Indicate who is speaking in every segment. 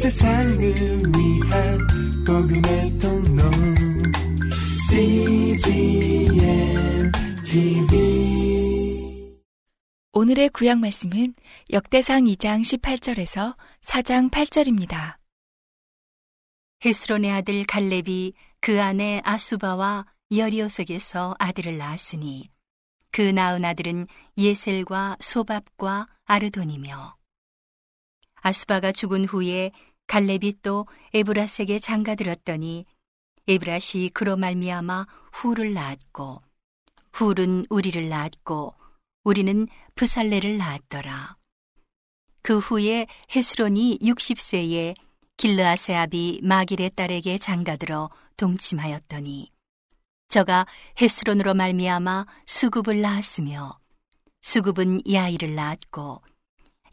Speaker 1: 세상을 위한 복음의 통로 CGM TV
Speaker 2: 오늘의 구약 말씀은 역대상 2장 18절에서 4장 8절입니다.
Speaker 3: 헤스론의 아들 갈렙이 그 아내 아수바와 여리오색에서 아들을 낳았으니 그 낳은 아들은 예셀과 소밥과 아르돈이며 아수바가 죽은 후에 갈렙이 또 에브라색에 장가들었더니 에브라시 그로 말미암아 후를 낳았고 훌은 우리를 낳았고 우리는 부살레를 낳았더라. 그 후에 헤스론이 60세에 길르아세 아비 마길의 딸에게 장가들어 동침하였더니 저가 헤스론으로 말미암아 수굽을 낳았으며 수굽은 야일을 낳았고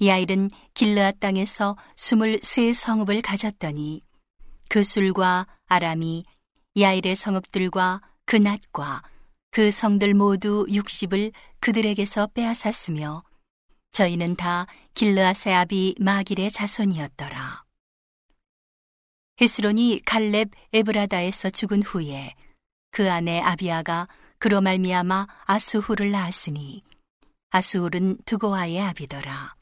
Speaker 3: 야일은 길르아 땅에서 스물세 성읍을 가졌더니 그 술과 아람이 야일의 성읍들과 그 낫과 그 성들 모두 육십을 그들에게서 빼앗았으며 저희는 다 길르아세 아비 마길의 자손이었더라. 헤스론이 갈렙 에브라다에서 죽은 후에 그 아내 아비아가 그로 말미암아 아수후를 낳았으니 아수훌은 드고아의 아비더라.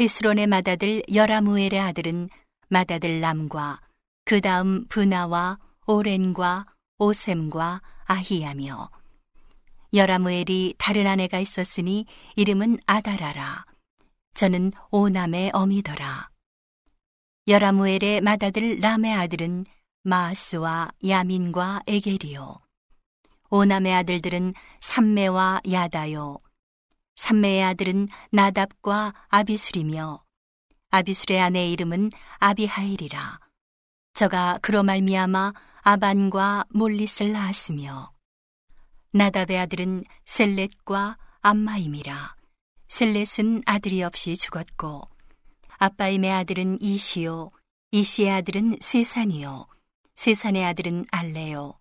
Speaker 3: 헤스론의 맏아들 여라무엘의 아들은 맏아들 람과 그 다음 브나와 오렌과 오셈과 아히야며 여라무엘이 다른 아내가 있었으니 이름은 아다라라. 저는 오남의 어미더라. 여라무엘의 맏아들 람의 아들은 마아스와 야민과 에게리요. 오남의 아들들은 삼매와 야다요. 삼매의 아들은 나답과 아비술이며 아비술의 아내 이름은 아비하일이라. 저가 그로 말미암아 아반과 몰릿을 낳았으며 나답의 아들은 셀렛과 암마임이라. 셀렛은 아들이 없이 죽었고 아빠임의 아들은 이시요 이시의 아들은 세산이요 세산의 아들은 알레요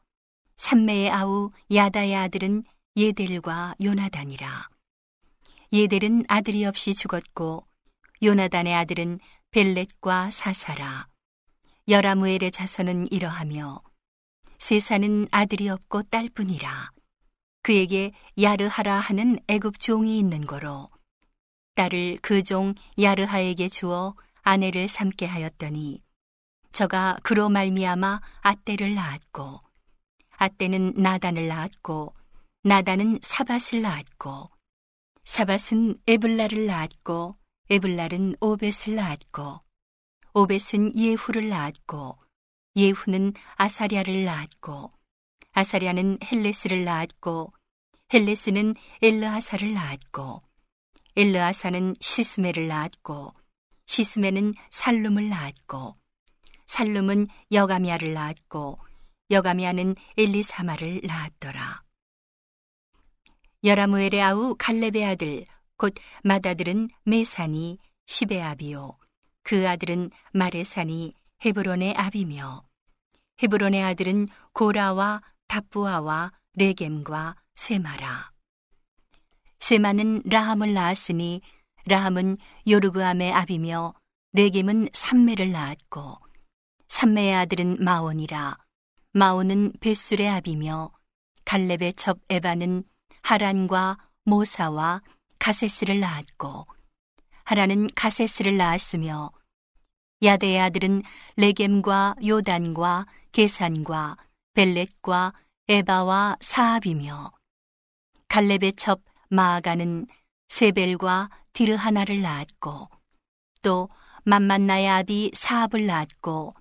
Speaker 3: 삼매의 아우 야다의 아들은 예델과 요나단이라 예델은 아들이 없이 죽었고 요나단의 아들은 벨렛과 사사라. 여라무엘의 자손은 이러하며 세산은 아들이 없고 딸뿐이라. 그에게 야르하라 하는 애굽 종이 있는 거로 딸을 그 종 야르하에게 주어 아내를 삼게 하였더니 저가 그로 말미암아 아떼를 낳았고 아떼는 나단을 낳았고 나단은 사밧을 낳았고 사밧은 에블라를 낳았고 에블랄은 오벳을 낳았고 오벳은 예후를 낳았고 예후는 아사랴를 낳았고 아사랴는 헬레스를 낳았고 헬레스는 엘르하사를 낳았고 엘르아사는 시스메를 낳았고 시스메는 살룸을 낳았고 살룸은 여가미아를 낳았고 여가미아는 엘리사마를 낳았더라. 여라무엘의 아우 갈렙의 아들 곧 맏아들은 메산이 시베 아비요. 그 아들은 마레산이 헤브론의 아비며. 헤브론의 아들은 고라와 답부아와 레겜과 세마라. 세마는 라함을 낳았으니 라함은 요르그암의 아비며 레겜은 삼매를 낳았고 삼매의 아들은 마온이라. 마온은 벳술의 아비며 갈렙의 첩 에바는 하란과 모사와 가세스를 낳았고 하란은 가세스를 낳았으며 야대의 아들은 레겜과 요단과 게산과 벨렛과 에바와 사압이며 갈렙의 첩 마아가는 세벨과 디르하나를 낳았고 또 만만나의 아비 사압을 낳았고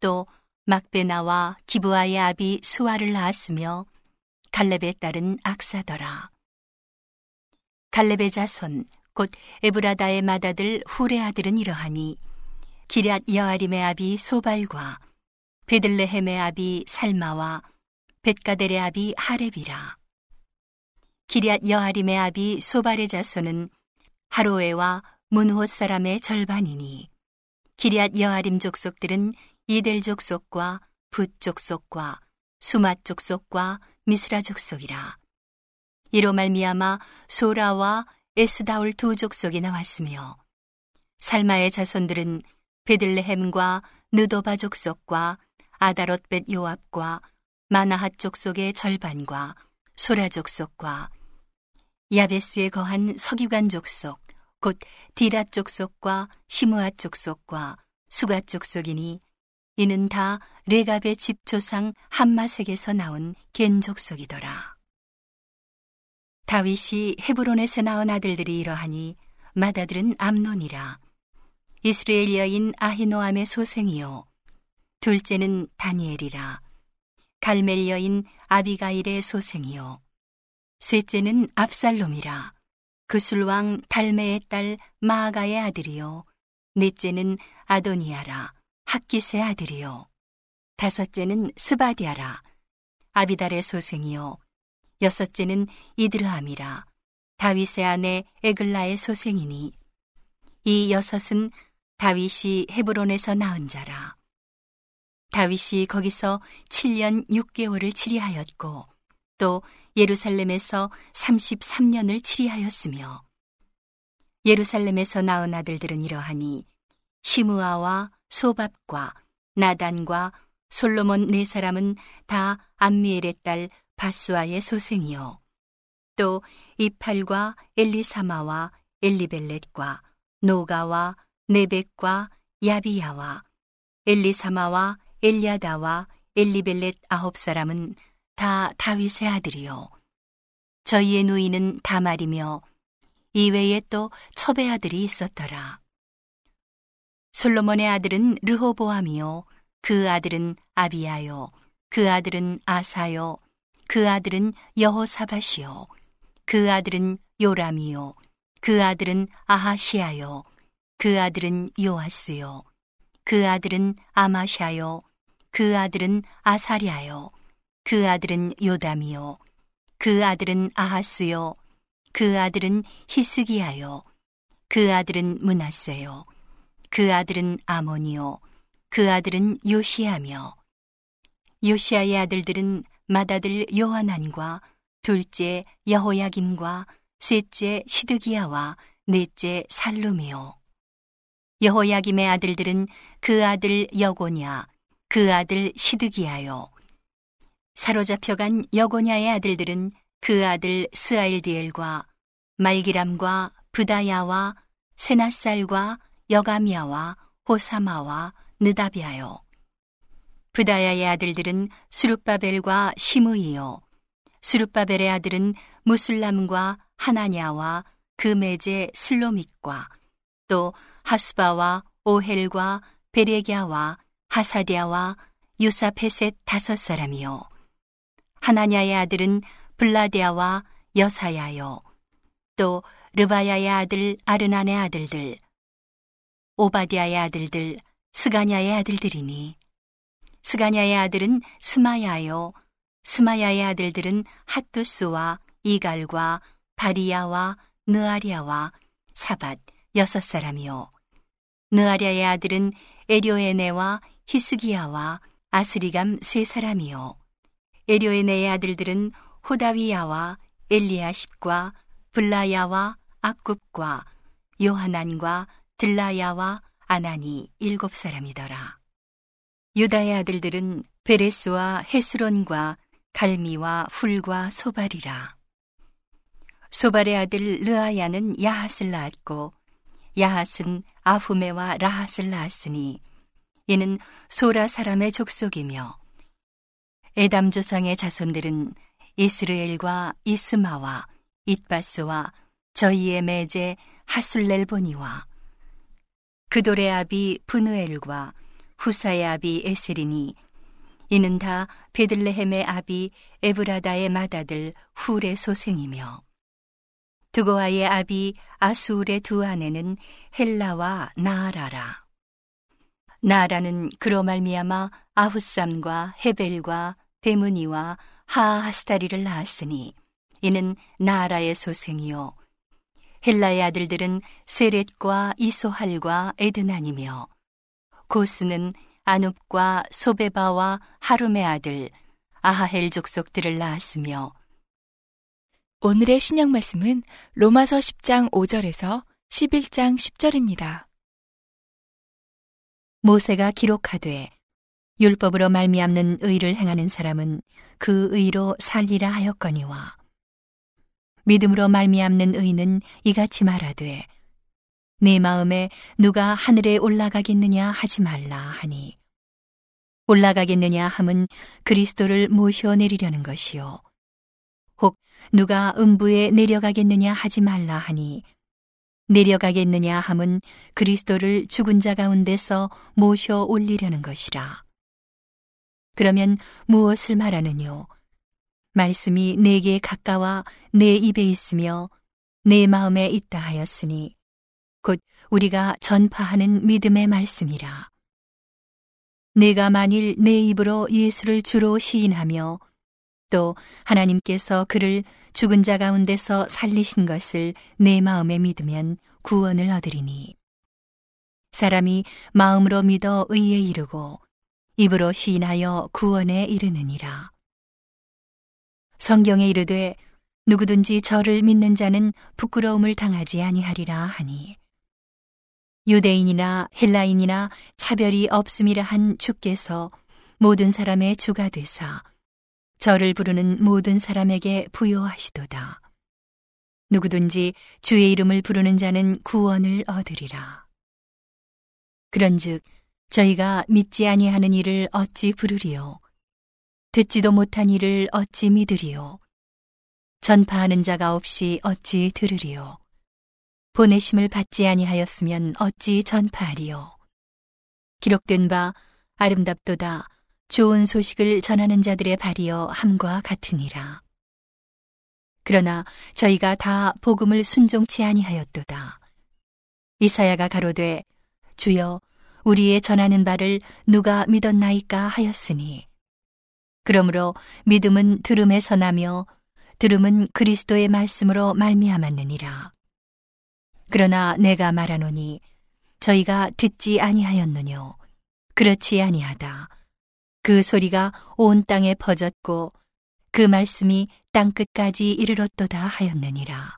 Speaker 3: 또 막베나와 기브아의 아비 수아를 낳았으며 갈렙의 딸은 악사더라. 갈렙의 자손 곧 에브라다의 맏아들 훌의 아들은 이러하니 기럇 여아림의 아비 소발과 베들레헴의 아비 살마와 벳가델의 아비 하렙이라. 기럇 여아림의 아비 소발의 자손은 하로에와 문호 사람의 절반이니 기럇 여아림 족속들은 이델 족속과 붓 족속과 수맛 족속과 미스라 족속이라. 이로 말미암아 소라와 에스다올 두 족속이 나왔으며 살마의 자손들은 베들레헴과 느도바 족속과 아다롯벳 요압과 마나핫 족속의 절반과 소라 족속과 야베스에 거한 서기관 족속 곧 디라 족속과 시무아 족속과 수가 족속이니 이는 다 레갑의 집 조상 한마색에서 나온 겐 족속이더라. 다윗이 헤브론에서 낳은 아들들이 이러하니 맏아들은 암논이라. 이스라엘 여인 아히노암의 소생이요. 둘째는 다니엘이라. 갈멜 여인 아비가일의 소생이요. 셋째는 압살롬이라. 그술왕 달메의 딸 마아가의 아들이요. 넷째는 아도니야라. 학깃의 아들이요. 다섯째는 스바댜라. 아비달의 소생이요. 여섯째는 이드르암이라. 다윗의 아내 에글라의 소생이니 이 여섯은 다윗이 헤브론에서 낳은 자라. 다윗이 거기서 7년 6개월을 치리하였고 또 예루살렘에서 33년을 치리하였으며 예루살렘에서 낳은 아들들은 이러하니 시므아와 소밥과 나단과 솔로몬 네 사람은 다 암미엘의 딸 바수아의 소생이요 또 이팔과 엘리사마와 엘리벨렛과 노가와 네벡과 야비야와 엘리사마와 엘리아다와 엘리벨렛 아홉 사람은 다 다윗의 아들이요. 저희의 누이는 다말이며 이외에 또 첩의 아들이 있었더라. 솔로몬의 아들은 르호보암이요. 그 아들은 아비야요. 그 아들은 아사요. 그 아들은 여호사밧이요. 그 아들은 요람이요. 그 아들은 아하시아요. 그 아들은 요아스요. 그 아들은 아마샤요. 그 아들은 아사리아요. 그 아들은 요담이요. 그 아들은 아하스요. 그 아들은 히스기야요. 그 아들은 문하세요. 그 아들은 아모니요. 그 아들은 요시아며. 요시아의 아들들은 맏아들 요하난과 둘째 여호야김과 셋째 시드기야와 넷째 살룸이요. 여호야김의 아들들은 그 아들 여고냐, 그 아들 시드기야요. 사로잡혀간 여고냐의 아들들은 그 아들 스아일디엘과 말기람과 부다야와 세나살과 여가미야와 호사마와 느다비아요. 부다야의 아들들은 수룹바벨과 시므이요. 수룹바벨의 아들은 무슬람과 하나냐와 그메제 슬로믹과 또 하스바와 오헬과 베레갸와 하사디아와 유사페셋 다섯 사람이요. 하나냐의 아들은 블라데아와 여사야요. 또 르바야의 아들 아르난의 아들들, 오바댜의 아들들, 스가냐의 아들들이니 스가냐의 아들은 스마야요. 스마야의 아들들은 핫두스와 이갈과 바리야와 느아랴와 사밧 여섯 사람이요. 느아랴의 아들은 엘료에내와 히스기야와 아스리감 세 사람이요. 엘료에내의 아들들은 호다위야와 엘리아십과 블라야와 악굽과 요하난과 들라야와 아나니 일곱 사람이더라. 유다의 아들들은 베레스와 헤스론과 갈미와 훌과 소발이라. 소발의 아들 르아야는 야핫을 낳았고 야핫은 아후메와 라핫을 낳았으니 이는 소라 사람의 족속이며 에담 조상의 자손들은 이스르엘과 이스마와 it바스와 저희의 매제 하술렐보니와 그돌의 아비 분우엘과 후사의 아비 에셀이니 이는 다 베들레헴의 아비 에브라다의 맏아들 훌의 소생이며 드고아의 아비 아수울의 두 아내는 헬라와 나아라라. 나아라는 그로 말미암아 아후삼과 헤벨과 데무니와 하하스타리를 낳았으니 이는 나아라의 소생이요 헬라의 아들들은 세렛과 이소할과 에드난이며 고스는 아눕과 소베바와 하룸의 아들 아하헬 족속들을 낳았으며
Speaker 2: 오늘의 신약 말씀은 로마서 10장 5절에서 11장 10절입니다.
Speaker 3: 모세가 기록하되 율법으로 말미암는 의를 행하는 사람은 그 의로 살리라 하였거니와 믿음으로 말미암는 의는 이같이 말하되 내 마음에 누가 하늘에 올라가겠느냐 하지 말라 하니. 올라가겠느냐 함은 그리스도를 모셔 내리려는 것이요. 혹 누가 음부에 내려가겠느냐 하지 말라 하니. 내려가겠느냐 함은 그리스도를 죽은 자 가운데서 모셔 올리려는 것이라. 그러면 무엇을 말하느뇨 말씀이 내게 가까워 내 입에 있으며 내 마음에 있다 하였으니 곧 우리가 전파하는 믿음의 말씀이라. 내가 만일 내 입으로 예수를 주로 시인하며 또 하나님께서 그를 죽은 자 가운데서 살리신 것을 내 마음에 믿으면 구원을 얻으리니. 사람이 마음으로 믿어 의에 이르고 입으로 시인하여 구원에 이르느니라. 성경에 이르되 누구든지 저를 믿는 자는 부끄러움을 당하지 아니하리라 하니 유대인이나 헬라인이나 차별이 없음이라 한 주께서 모든 사람의 주가 되사 저를 부르는 모든 사람에게 부여하시도다. 누구든지 주의 이름을 부르는 자는 구원을 얻으리라. 그런즉 저희가 믿지 아니하는 일을 어찌 부르리요? 듣지도 못한 일을 어찌 믿으리요? 전파하는 자가 없이 어찌 들으리요? 보내심을 받지 아니하였으면 어찌 전파하리요? 기록된 바 아름답도다 좋은 소식을 전하는 자들의 발이여 함과 같으니라. 그러나 저희가 다 복음을 순종치 아니하였도다. 이사야가 가로되 주여 우리의 전하는 바를 누가 믿었나이까 하였으니 그러므로 믿음은 들음에서 나며 들음은 그리스도의 말씀으로 말미암았느니라. 그러나 내가 말하노니 저희가 듣지 아니하였느뇨. 그렇지 아니하다. 그 소리가 온 땅에 퍼졌고 그 말씀이 땅 끝까지 이르렀도다 하였느니라.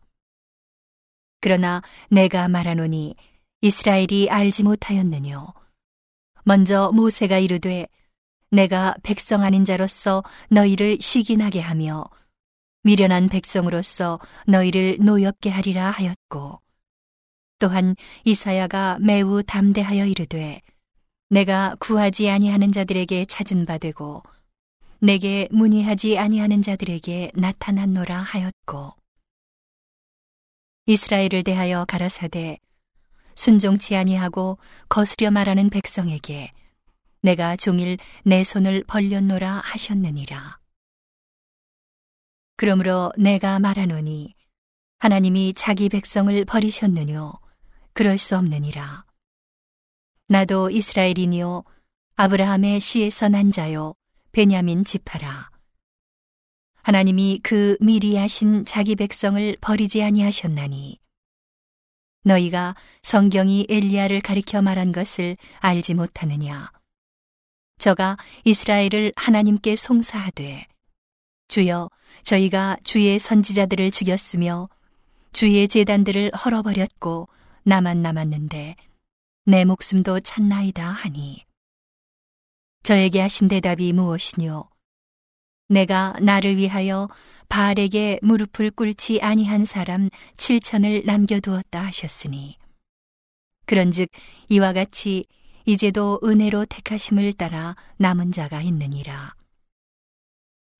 Speaker 3: 그러나 내가 말하노니 이스라엘이 알지 못하였느뇨. 먼저 모세가 이르되 내가 백성 아닌 자로서 너희를 시기나게 하며 미련한 백성으로서 너희를 노엽게 하리라 하였고 또한 이사야가 매우 담대하여 이르되 내가 구하지 아니하는 자들에게 찾은 바 되고 내게 문의하지 아니하는 자들에게 나타났노라 하였고 이스라엘을 대하여 가라사대 순종치 아니하고 거스려 말하는 백성에게 내가 종일 내 손을 벌렸노라 하셨느니라. 그러므로 내가 말하노니 하나님이 자기 백성을 버리셨느뇨 그럴 수 없느니라. 나도 이스라엘이니요 아브라함의 씨에서 난 자요 베냐민 지파라. 하나님이 그 미리 하신 자기 백성을 버리지 아니하셨나니 너희가 성경이 엘리야를 가리켜 말한 것을 알지 못하느냐 저가 이스라엘을 하나님께 송사하되 주여 저희가 주의 선지자들을 죽였으며 주의 재단들을 헐어버렸고 나만 남았는데 내 목숨도 찾나이다 하니. 저에게 하신 대답이 무엇이뇨? 내가 나를 위하여 바알에게 무릎을 꿇지 아니한 사람 칠천을 남겨두었다 하셨으니. 그런즉 이와 같이 이제도 은혜로 택하심을 따라 남은 자가 있느니라.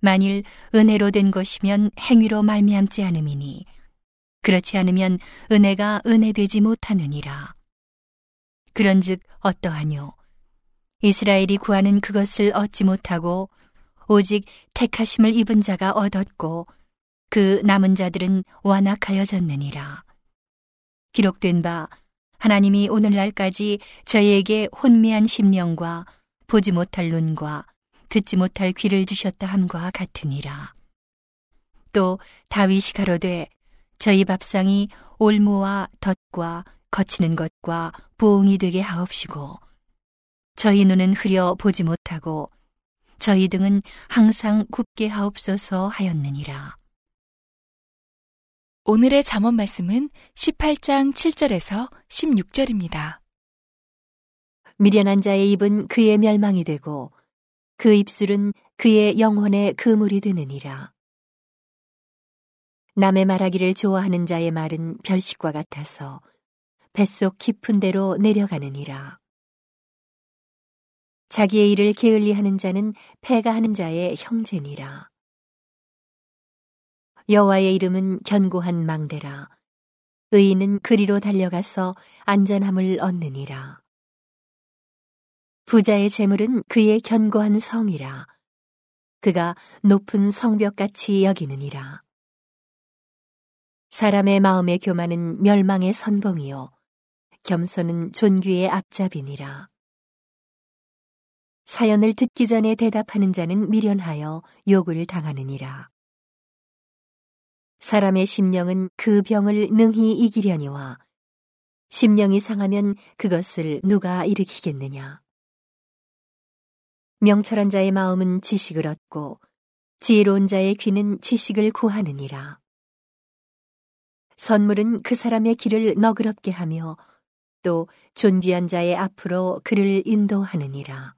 Speaker 3: 만일 은혜로 된 것이면 행위로 말미암지 않음이니 그렇지 않으면 은혜가 은혜되지 못하느니라. 그런즉 어떠하뇨? 이스라엘이 구하는 그것을 얻지 못하고 오직 택하심을 입은 자가 얻었고 그 남은 자들은 완악하여졌느니라. 기록된 바 하나님이 오늘날까지 저희에게 혼미한 심령과 보지 못할 눈과 듣지 못할 귀를 주셨다 함과 같으니라. 또 다윗이 가로되 저희 밥상이 올무와 덫과 거치는 것과 보응이 되게 하옵시고 저희 눈은 흐려 보지 못하고 저희 등은 항상 굽게 하옵소서 하였느니라.
Speaker 2: 오늘의 잠언 말씀은 18장 7절에서 16절입니다.
Speaker 3: 미련한 자의 입은 그의 멸망이 되고 그 입술은 그의 영혼의 그물이 되느니라. 남의 말하기를 좋아하는 자의 말은 별식과 같아서 뱃속 깊은 데로 내려가느니라. 자기의 일을 게을리하는 자는 패가 하는 자의 형제니라. 여호와의 이름은 견고한 망대라. 의인은 그리로 달려가서 안전함을 얻느니라. 부자의 재물은 그의 견고한 성이라. 그가 높은 성벽같이 여기느니라. 사람의 마음의 교만은 멸망의 선봉이요. 겸손은 존귀의 앞잡이니라. 사연을 듣기 전에 대답하는 자는 미련하여 욕을 당하느니라. 사람의 심령은 그 병을 능히 이기려니와 심령이 상하면 그것을 누가 일으키겠느냐. 명철한 자의 마음은 지식을 얻고 지혜로운 자의 귀는 지식을 구하느니라. 선물은 그 사람의 길을 너그럽게 하며 또 존귀한 자의 앞으로 그를 인도하느니라.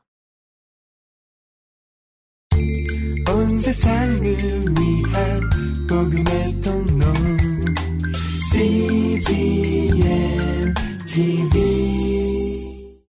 Speaker 1: 온 세상을 위한 궁금했던 너 CGM TV